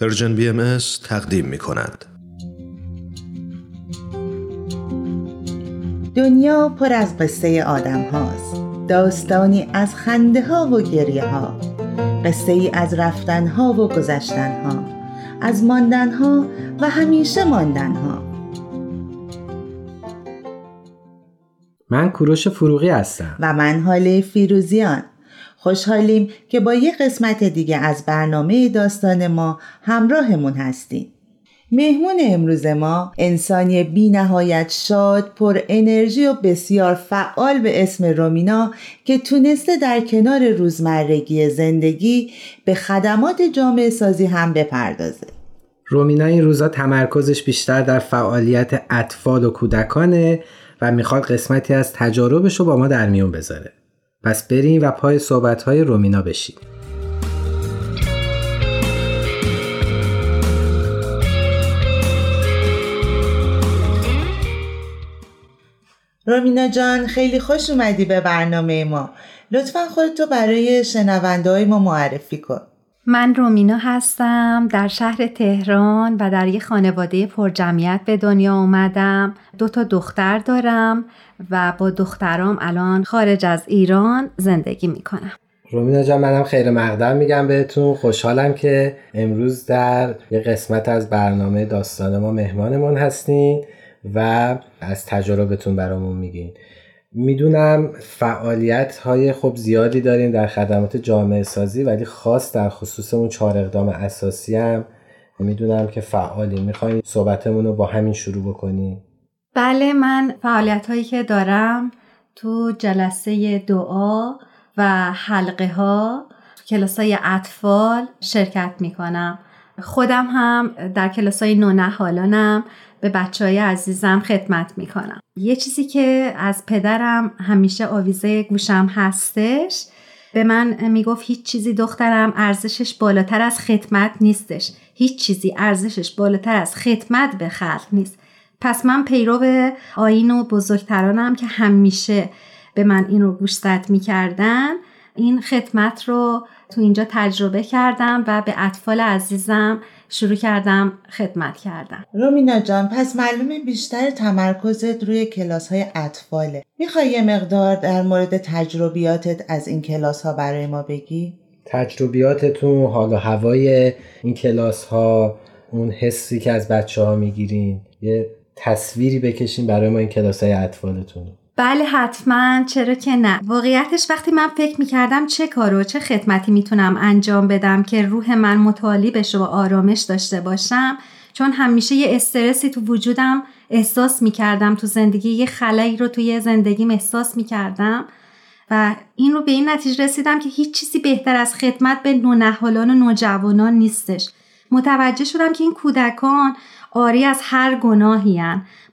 Persian BMS تقدیم می کند. دنیا پر از قصه آدم هاست. داستانی از خنده ها و گریه ها. قصه ای از رفتن ها و گذشتن ها. از ماندن ها و همیشه ماندن ها. من کوروش فروغی هستم. و من هاله فیروزیان. خوشحالیم که با یک قسمت دیگه از برنامه داستان ما همراهمون هستیم. مهمون امروز ما انسانی بی نهایت شاد پر انرژی و بسیار فعال به اسم رومینا که تونسته در کنار روزمرگی زندگی به خدمات جامعه سازی هم بپردازه. رومینا این روزا تمرکزش بیشتر در فعالیت اطفال و کودکانه و می‌خواد قسمتی از تجاربش رو با ما در میون بذاره. پس بریم و پای صحبتهای رومینا بشیم رومینا جان خیلی خوش اومدی به برنامه ما. لطفا خودتو برای شنونده های ما معرفی کن. من رومینا هستم در شهر تهران و در یک خانواده پرجمعیت به دنیا اومدم. دو تا دختر دارم و با دخترام الان خارج از ایران زندگی می‌کنم. رومینا جان منم خیر مقدم میگم بهتون. خوشحالم که امروز در یه قسمت از برنامه داستان ما مهمانمون هستین و از تجربتون برامون میگین. می‌دونم فعالیت های خب زیادی دارین در خدمات جامعه سازی ولی خاص در خصوص اون چهار اقدام اساسی هم می‌دونم که فعالی می‌خواین صحبتمون رو با همین شروع بکنیم. بله من فعالیت هایی که دارم تو جلسه دعا و حلقه ها کلاس های اطفال شرکت می‌کنم. خودم هم در کلاس های نونهالانم به بچه های عزیزم خدمت می‌کنم. یه چیزی که از پدرم همیشه آویزه گوشم هستش به من می‌گفت هیچ چیزی دخترم ارزشش بالاتر از خدمت نیستش. هیچ چیزی ارزشش بالاتر از خدمت به خلق نیست. پس من پیرو آین و بزرگترانم که همیشه به من این رو گوشزد می‌کردن این خدمت رو تو اینجا تجربه کردم و به اطفال عزیزم شروع کردم خدمت کردم رومینا جان پس معلومه بیشتر تمرکزت روی کلاس های اطفاله. می‌خوای یه مقدار در مورد تجربیاتت از این کلاس ها برای ما بگی؟ تجربیاتتون حال و هوای این کلاس ها اون حسی که از بچه ها می‌گیرین یه تصویری بکشین برای ما این کلاس های اطفالتون. بله حتما. چرا که نه. واقعیتش وقتی من فکر می‌کردم چه کار و چه خدمتی می‌تونم انجام بدم که روح من متعالی بشه و آرامش داشته باشم چون همیشه یه استرسی تو وجودم احساس می‌کردم تو زندگی یه خلایی رو توی زندگیم احساس می‌کردم و این رو به این نتیجه رسیدم که هیچ چیزی بهتر از خدمت به نونهالان و نوجوانان نیستش. متوجه شدم که این کودکان آری از هر گناهی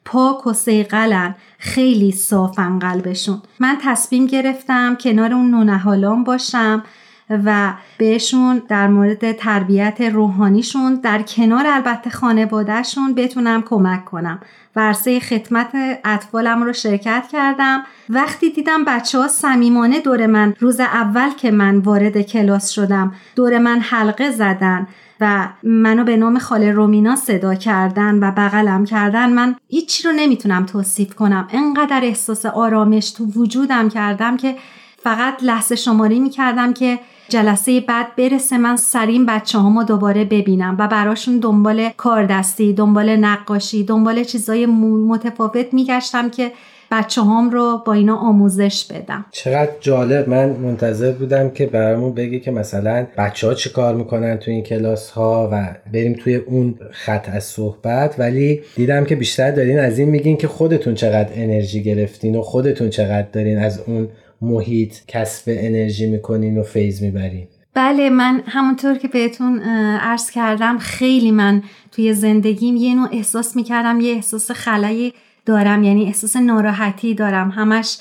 پاک و سیقلن خیلی صافن قلبشون. من تصمیم گرفتم کنار اون نونهالان باشم و بهشون در مورد تربیت روحانیشون در کنار البته خانوادهشون بتونم کمک کنم. ورسه خدمت اطفالم رو شرکت کردم. وقتی دیدم بچه ها سمیمانه دور من روز اول که من وارد کلاس شدم دور من حلقه زدن. و منو به نام خاله رومینا صدا کردن و بغلم کردن من هیچی رو نمی‌تونم توصیف کنم. انقدر احساس آرامش تو وجودم کردم که فقط لحظه شماری می‌کردم که جلسه بعد برسه من سریم بچه هامو دوباره ببینم و براشون دنبال کاردستی دنبال نقاشی دنبال چیزای متفاوت میگشتم که بچه هم رو با اینا آموزش بدم. چقدر جالب. من منتظر بودم که برامون بگی که مثلا بچه ها چی کار می‌کنن توی این کلاس ها و بریم توی اون خط از صحبت. ولی دیدم که بیشتر دارین از این میگین که خودتون چقدر انرژی گرفتین و خودتون چقدر دارین از اون محیط کسب انرژی می‌کنین و فیض می‌برین. بله من همونطور که بهتون عرض کردم خیلی من توی زندگیم یه نوع احساس می‌کردم یه احساس خلایی دارم یعنی احساس ناراحتی دارم همش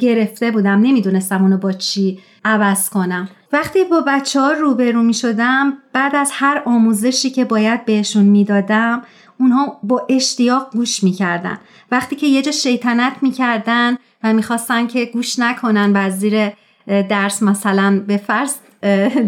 گرفته بودم نمی‌دونستم اونو با چی عوض کنم. وقتی با بچه ها روبرو می شدم بعد از هر آموزشی که باید بهشون می‌دادم اونها با اشتیاق گوش می‌کردن. وقتی که یه جا شیطنت می‌کردن و می‌خواستن که گوش نکنن و زیر درس مثلا به فرض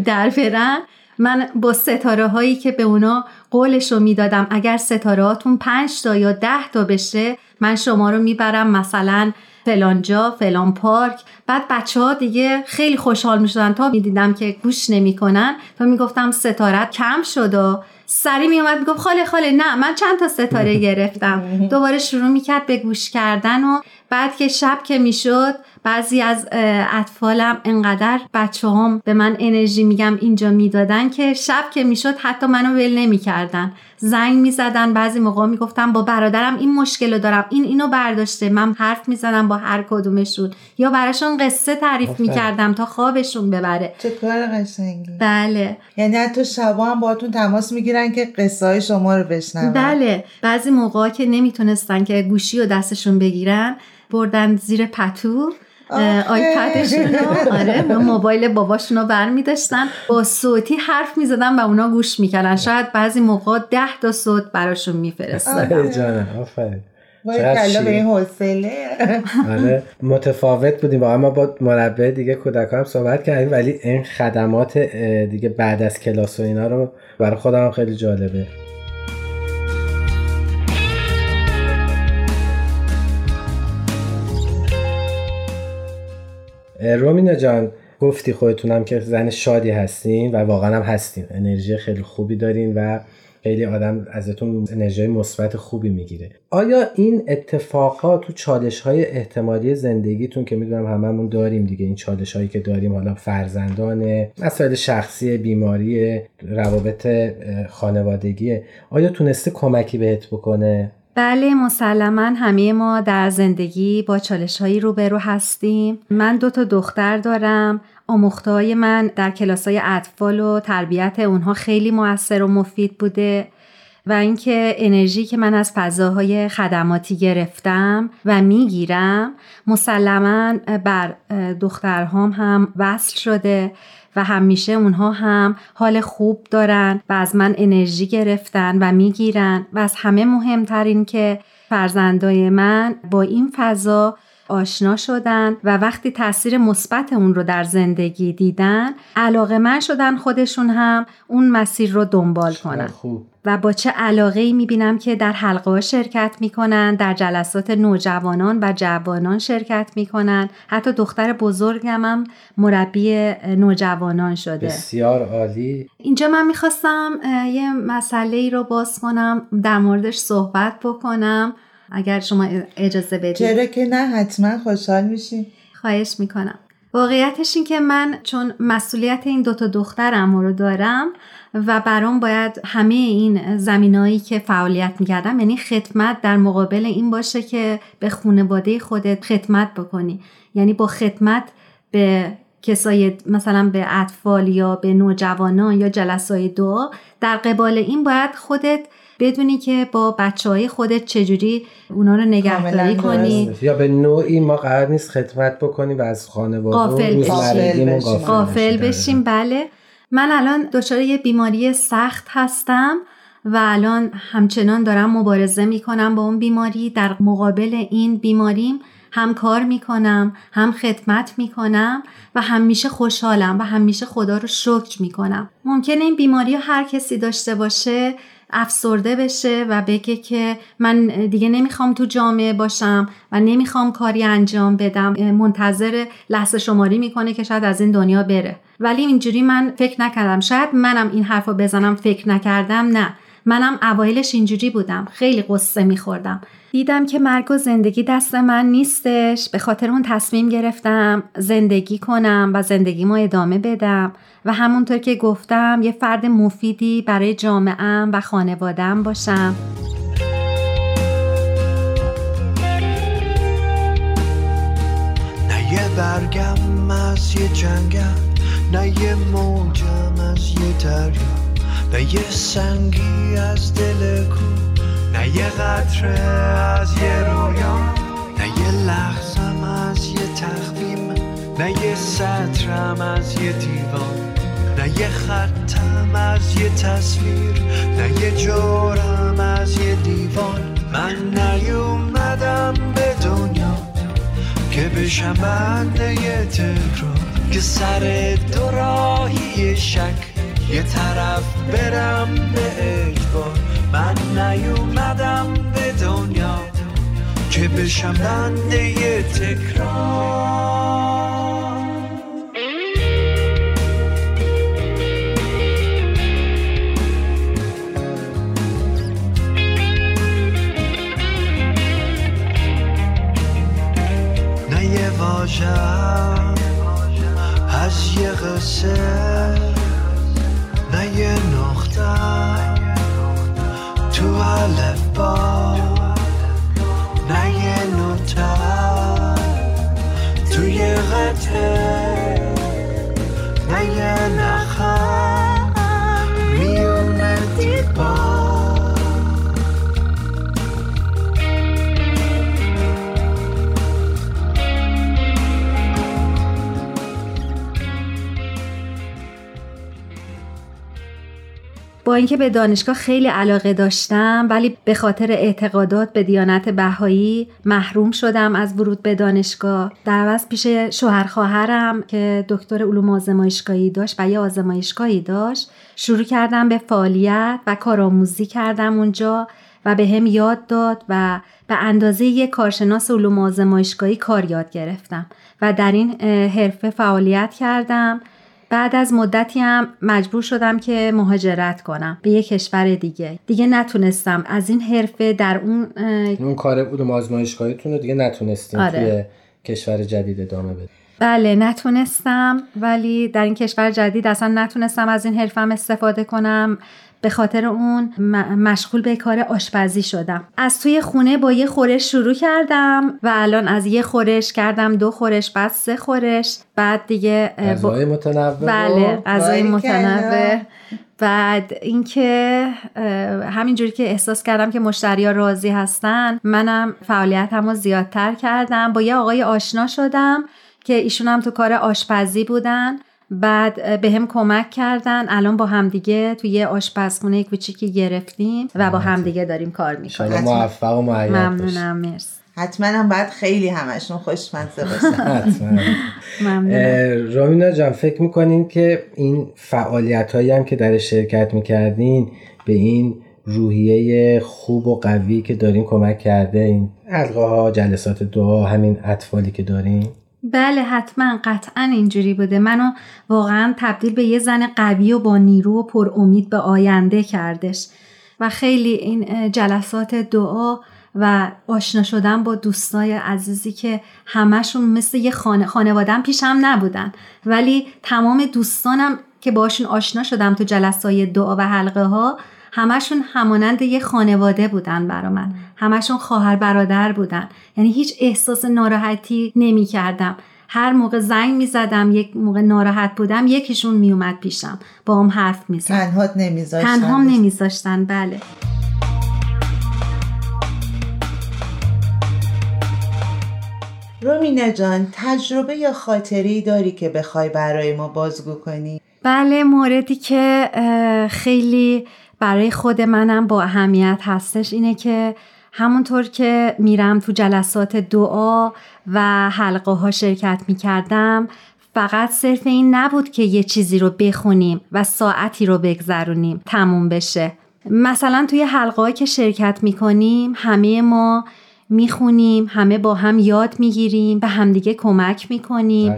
در برن من با ستاره هایی که به اونا قولش رو می‌دادم اگر ستاره هاتون پنج تا یا ده تا بشه من شما رو می‌برم مثلا فلان جا فلان پارک. بعد بچه ها دیگه خیلی خوشحال می شدن تا می‌دیدم که گوش نمی‌کنن. تا می‌گفتم ستارت کم شد و سری می اومد می‌گفت خاله خاله نه من چند تا ستاره گرفتم. دوباره شروع می‌کرد به گوش کردن و بعد که شب که می‌شد بعضی از اطفالم انقدر بچه هم به من انرژی میگم اینجا می‌دادن که شب که می‌شد حتی منو ول نمی‌کردن. زنگ می‌زدن بعضی موقع می‌گفتم با برادرم این مشکل رو دارم این اینو برداشته. من حرف می‌زدم با هر کدومشون. یا براشون قصه تعریف می‌کردم تا خوابشون ببره. چه کار قشنگی. بله. یعنی حتی شبا هم باهاتون تماس می‌گیرن که قصه های شما رو بشنون. بله. بعضی موقع که نمی‌تونستن که گوشی و دستشون بگیرن بردن زیر پتو. آیپدشون آره موبایل باباشون رو بر داشتن با صوتی حرف می‌زدن و اونا گوش می‌کردن. شاید بعضی موقع ده تا صوت براشون جانم آفرین به این حوصله. آره. متفاوت بودیم. واقعا ما با مربع دیگه کودکان هم صحبت کردیم ولی این خدمات دیگه بعد از کلاس و اینا رو برای خودم خیلی جالبه. رومینا جان گفتی خودتونم که زن شادی هستین و واقعا هم هستین. انرژی خیلی خوبی دارین و خیلی آدم ازتون انرژی مثبت خوبی می‌گیره. آیا این اتفاقات تو چالش های احتمالی زندگیتون که می‌دونم هممون داریم دیگه این چالش هایی که داریم حالا فرزندان مسائل شخصی بیماری روابط خانوادگی آیا تونسته کمکی بهت بکنه؟ بله مسلما همه ما در زندگی با چالش هایی روبرو هستیم. من دو تا دختر دارم. آموختهای من در کلاس های اطفال و تربیت اونها خیلی موثر و مفید بوده و اینکه انرژی که من از فضاهای خدماتی گرفتم و می‌گیرم مسلما بر دخترهام هم وصل شده. و همیشه اونها هم حال خوب دارن و از من انرژی گرفتن و می‌گیرن. و از همه مهمترین که فرزندای من با این فضا آشنا شدن و وقتی تاثیر مثبت اون رو در زندگی دیدن علاقه من شدن خودشون هم اون مسیر رو دنبال کنن. خوب. و با چه علاقه ای می‌بینم که در حلقه ها شرکت می‌کنن در جلسات نوجوانان و جوانان شرکت می‌کنن. حتی دختر بزرگم هم مربی نوجوانان شده. بسیار عالی. اینجا من می‌خواستم یه مسئله ای رو باز کنم در موردش صحبت بکنم. اگر شما اجازه بدید. چرا که نه حتما خوشحال میشیم. خواهش می‌کنم. واقعیتش این که من چون مسئولیت این دوتا دخترم رو دارم و برام باید همه این زمینایی که فعالیت می‌کردم یعنی خدمت در مقابل این باشه که به خانواده خودت خدمت بکنی. یعنی با خدمت به کسای مثلا به اطفال یا به نوجوانان یا جلسای دعا در قبال این باید خودت بدونی که با بچه های خودت چجوری اونا رو نگهداری کنی. یا به نوعی ما قرار نیست خدمت بکنیم و از خانواده قافل بشیم. قافل بشیم. بله. من الان دچار یه بیماری سخت هستم و الان همچنان دارم مبارزه می‌کنم با اون بیماری. در مقابل این بیماریم هم کار می‌کنم هم خدمت می‌کنم و همیشه خوشحالم و همیشه خدا رو شکر می‌کنم. ممکنه این بیماری هر کسی داشته باشه. افسرده بشه و بگه که من دیگه نمی‌خوام تو جامعه باشم و نمی‌خوام کاری انجام بدم. منتظر لحظه شماری می‌کنه که شاید از این دنیا بره. ولی اینجوری من فکر نکردم. شاید منم این حرف رو بزنم فکر نکردم نه. منم اوایلش اینجوری بودم. خیلی قصه میخوردم. دیدم که مرگ و زندگی دست من نیستش. به خاطر اون تصمیم گرفتم زندگی کنم و زندگیمو ادامه بدم. و همونطور که گفتم یه فرد مفیدی برای جامعهم و خانوادم باشم. نه یه برگم از یه جنگم نه یه موجم از یه دریا. نه یه سنگی از دل کو نه یه قطره از یه رویا نه یه لحظم از یه تخمیم نه یه سطرم از یه دیوان نه یه خطم از یه تصویر نه یه جورم از یه دیوان. من نیومدم به دنیا که بشم بنده یه تکرار که سر دوراهی شک یه طرف برم به اجبار من نیومدم به دنیا که بشم بنده تکرار. نه یه واژه از یه قصه نه یه تو اینکه به دانشگاه خیلی علاقه داشتم ولی به خاطر اعتقادات به دیانت بهایی محروم شدم از ورود به دانشگاه. در عوض پیش شوهر خواهرم که دکتر علوم آزمایشگاهی داشت و یه آزمایشگاهی داشت شروع کردم به فعالیت و کارآموزی کردم اونجا و به هم یاد داد و به اندازه یک کارشناس علوم آزمایشگاهی کار یاد گرفتم و در این حرفه فعالیت کردم. بعد از مدتی هم مجبور شدم که مهاجرت کنم به یک کشور دیگه. دیگه نتونستم. از این حرفه در اون اون کار علوم آزمایشگاهیتون رو دیگه نتونستین آره. توی کشور جدید ادامه بدین بله نتونستم ولی در این کشور جدید اصلا نتونستم از این حرفم استفاده کنم. به خاطر اون مشغول به کار آشپزی شدم. از توی خونه با یه خورش شروع کردم و الان از یه خورش کردم دو خورش بعد سه خورش بعد دیگه غذای متنوع. بله غذای. متنوع. بعد اینکه همینجوری که احساس کردم که مشتریا راضی هستن منم فعالیتم رو زیادتر کردم. با یه آقای آشنا شدم که ایشون هم تو کار آشپزی بودن. بعد به هم کمک کردن. الان با همدیگه توی یه آشپزخونه کوچیکی گرفتیم و با همدیگه داریم کار می‌کنیم. موفق و. ممنونم مرسی. حتما هم باید خیلی همشون خوشمزه باشن. رامینا جان فکر می‌کنین که این فعالیت هایی هم که در شرکت می‌کردین به این روحیه خوب و قوی که دارین کمک کرده این حلقه ها جلسات دعا همین اطفالی که دارین؟ بله حتما قطعا اینجوری بوده. منو واقعا تبدیل به یه زن قوی و با نیرو و پر امید به آینده کردش. و خیلی این جلسات دعا و آشنا شدن با دوستای عزیزی که همشون مثل یه خانه خانوادم پیشم نبودن. ولی تمام دوستانم که باشون آشنا شدم تو جلسای دعا و حلقه ها همشون همانند یه خانواده بودن برا من. همشون خواهر برادر بودن. یعنی هیچ احساس ناراحتی نمی کردم هر موقع زنگ می زدم یک موقع ناراحت بودم یکیشون می اومد پیشم. با هم حرف می زد تنهات نمیذاشتن تنهام نمیذاشتن بله. رومینا جان تجربه یا خاطری داری که بخوای برای ما بازگو کنی؟ بله موردی که خیلی برای خود منم با اهمیت هستش اینه که همونطور که میرم تو جلسات دعا و حلقه ها شرکت می‌کردم فقط صرف این نبود که یه چیزی رو بخونیم و ساعتی رو بگذرونیم تموم بشه. مثلا توی حلقه که شرکت می‌کنیم همه ما می‌خونیم همه با هم یاد می‌گیریم به همدیگه کمک می‌کنیم.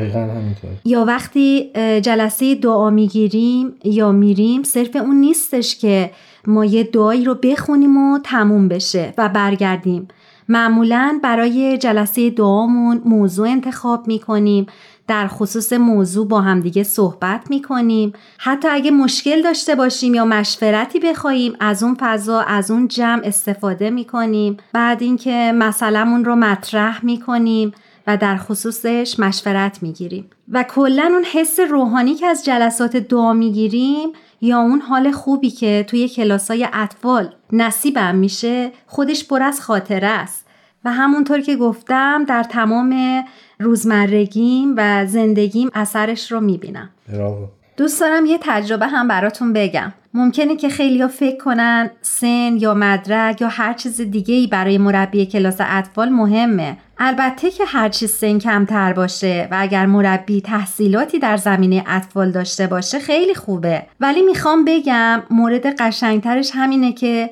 یا وقتی جلسه دعا می‌گیریم یا میریم صرف اون نیستش که ما یه دعایی رو بخونیم و تموم بشه و برگردیم. معمولا برای جلسه دعامون موضوع انتخاب می‌کنیم. در خصوص موضوع با همدیگه صحبت می‌کنیم. حتی اگه مشکل داشته باشیم یا مشورتی بخوایم از اون فضا از اون جمع استفاده می‌کنیم. بعد اینکه مسئلهمون رو مطرح می‌کنیم و در خصوصش مشورت می‌گیریم. و کلا اون حس روحانی که از جلسات دعا می‌گیریم یا اون حال خوبی که توی کلاسای اطفال نصیبم میشه خودش پر از خاطره است. و همونطور که گفتم در تمام روزمرگیم و زندگیم اثرش رو می‌بینم. براو دوست دارم یه تجربه هم براتون بگم. ممکنه که خیلی فکر کنن سن یا مدرک یا هر چیز دیگه ای برای مربی کلاس اطفال مهمه. البته که هر چیز سن کمتر باشه و اگر مربی تحصیلاتی در زمینه اطفال داشته باشه خیلی خوبه. ولی می‌خوام بگم مورد قشنگترش همینه که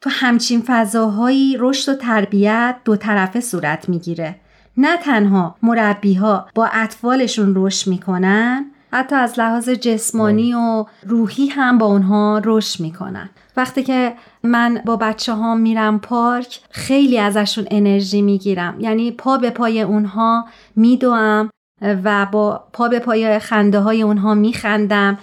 تو همچین فضاهایی رشد و تربیت دو طرفه صورت می‌گیره. نه تنها مربی ها با اطفالشون رشد می‌کنن حتی از لحاظ جسمانی و روحی هم با اونها رشد می‌کنن. وقتی که من با بچه ها میرم پارک خیلی ازشون انرژی می‌گیرم. یعنی پا به پای اونها میدوم و با پا به پای خنده های اونها میخندم.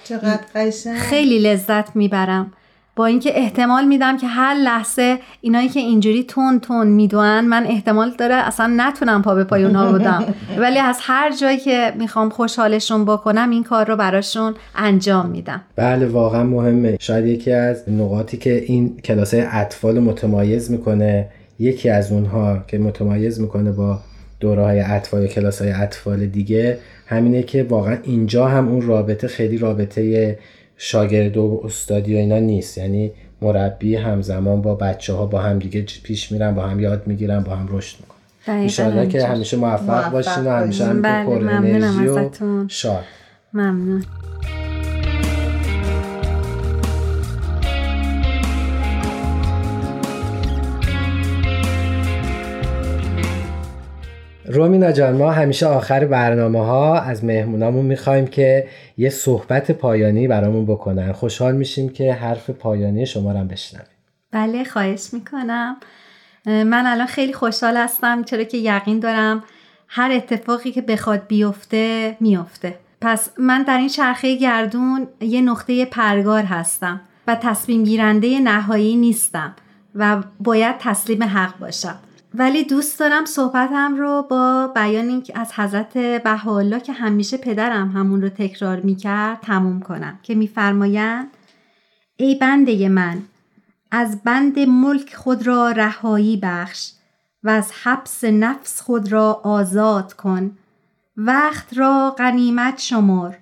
خیلی لذت می‌برم. با اینکه احتمال میدم که هر لحظه اینایی که اینجوری تون تون می‌دونن من احتمال داره اصلا نتونم پا به پای اونها بودم. ولی از هر جایی که می‌خوام خوشحالشون بکنم این کار رو براشون انجام میدم. بله واقعا مهمه. شاید یکی از نقاطی که این کلاس های اطفال متمایز می‌کنه یکی از اونها که متمایز می‌کنه با دوره های اطفال یا کلاس های اطفال دیگه همینه که واقعا اینجا هم اون رابطه خیلی رابطه شاگرد و استادی و اینا نیست. یعنی مربی همزمان با بچه ها با هم دیگه پیش میرن با هم یاد می‌گیرن با هم رشد می‌کنن. انشالله که همیشه موفق, موفق باشین و همیشه هم بله، پر انرژی و شاد. ممنون. رومینا جان ما همیشه آخر برنامه ها از مهمونامون می‌خوایم که یه صحبت پایانی برامون بکنن. خوشحال میشیم که حرف پایانی شما رو بشنویم. بله خواهش می‌کنم. من الان خیلی خوشحال هستم چرا که یقین دارم هر اتفاقی که بخواد بیفته میفته پس من در این چرخه گردون یه نقطه پرگار هستم و تصمیم گیرنده نهایی نیستم و باید تسلیم حق باشم. ولی دوست دارم صحبتم رو با بیان از حضرت بهاءالله که همیشه پدرم همون رو تکرار می‌کرد تموم کنم. که میفرمایند ای بنده من از بند ملک خود را رهایی بخش و از حبس نفس خود را آزاد کن. وقت را غنیمت شمر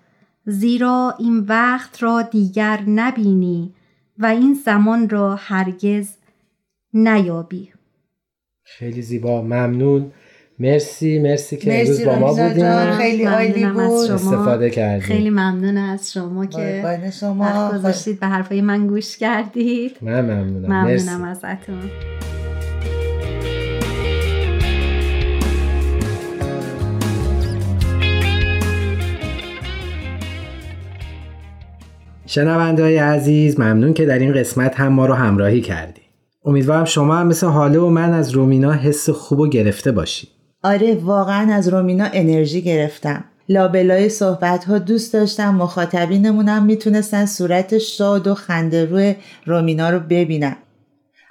زیرا این وقت را دیگر نبینی و این زمان را هرگز نیابی. خیلی زیبا ممنون. مرسی مرسی که امروز با ما بودیم خیلی عالی بود. استفاده کردیم. خیلی ممنون از شما که شما. گذاشتید به حرفای من گوش کردید. من ممنونم. ممنونم ازتون. شنونده های عزیز ممنون که در این قسمت هم ما رو همراهی کردی امیدوارم شما هم مثل حاله و من از رومینا حس خوب و گرفته باشید آره واقعا از رومینا انرژی گرفتم. لابلای صحبت ها دوست داشتم مخاطبینمونم می‌تونستن صورت شاد و خنده روی رومینا رو ببینن.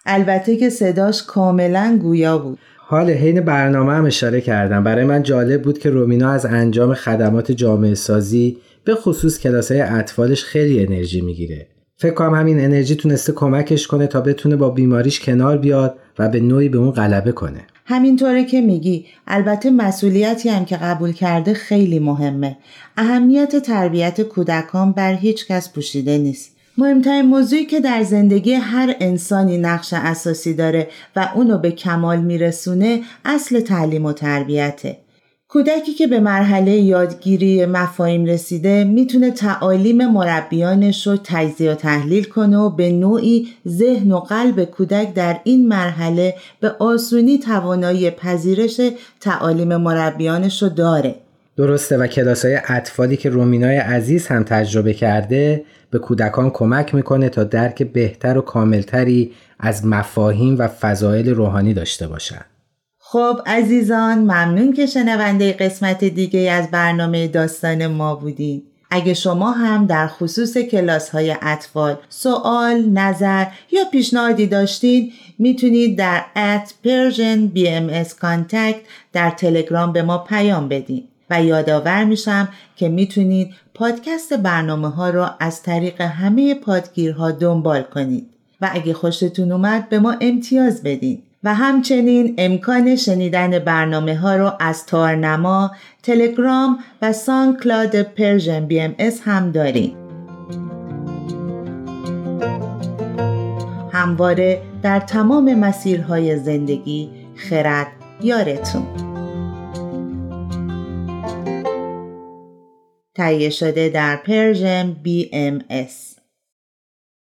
البته که صداش کاملا گویا بود. حال حین برنامه هم اشاره کردم. برای من جالب بود که رومینا از انجام خدمات جامعه سازی به خصوص کلاس های اطفالش خیلی انرژی می‌گیره. فکر کنم همین انرژی تونسته کمکش کنه تا بتونه با بیماریش کنار بیاد و به نوعی به اون غلبه کنه. همینطوره که میگی. البته مسئولیتی هم که قبول کرده خیلی مهمه. اهمیت تربیت کودکان بر هیچ کس پوشیده نیست. مهمترین موضوعی که در زندگی هر انسانی نقش اساسی داره و اونو به کمال میرسونه اصل تعلیم و تربیته. کودکی که به مرحله یادگیری مفاهیم رسیده می‌تونه تعالیم مربیانش رو تجزیه و تحلیل کنه و به نوعی ذهن و قلب کودک در این مرحله به آسونی توانایی پذیرش تعالیم مربیانش رو داره درسته و کلاس های اطفالی که رومینای عزیز هم تجربه کرده به کودکان کمک می‌کنه تا درک بهتر و کاملتری از مفاهیم و فضایل روحانی داشته باشند. خب عزیزان ممنون که شنونده قسمت دیگه از برنامه داستان ما بودین. اگه شما هم در خصوص کلاس های اطفال سوال، نظر یا پیشنهادی داشتید می‌تونید در Persian BMS Contact در تلگرام به ما پیام بدین. و یادآور میشم که می‌تونید پادکست برنامه ها رو از طریق همه پادگیرها دنبال کنید. و اگه خوشتون اومد به ما امتیاز بدین. و همچنین امکان شنیدن برنامه ها رو از تارنما، تلگرام و SoundCloud Persian BMS هم داریم. همواره در تمام مسیرهای زندگی خرد یارتون تهیه شده در Persian BMS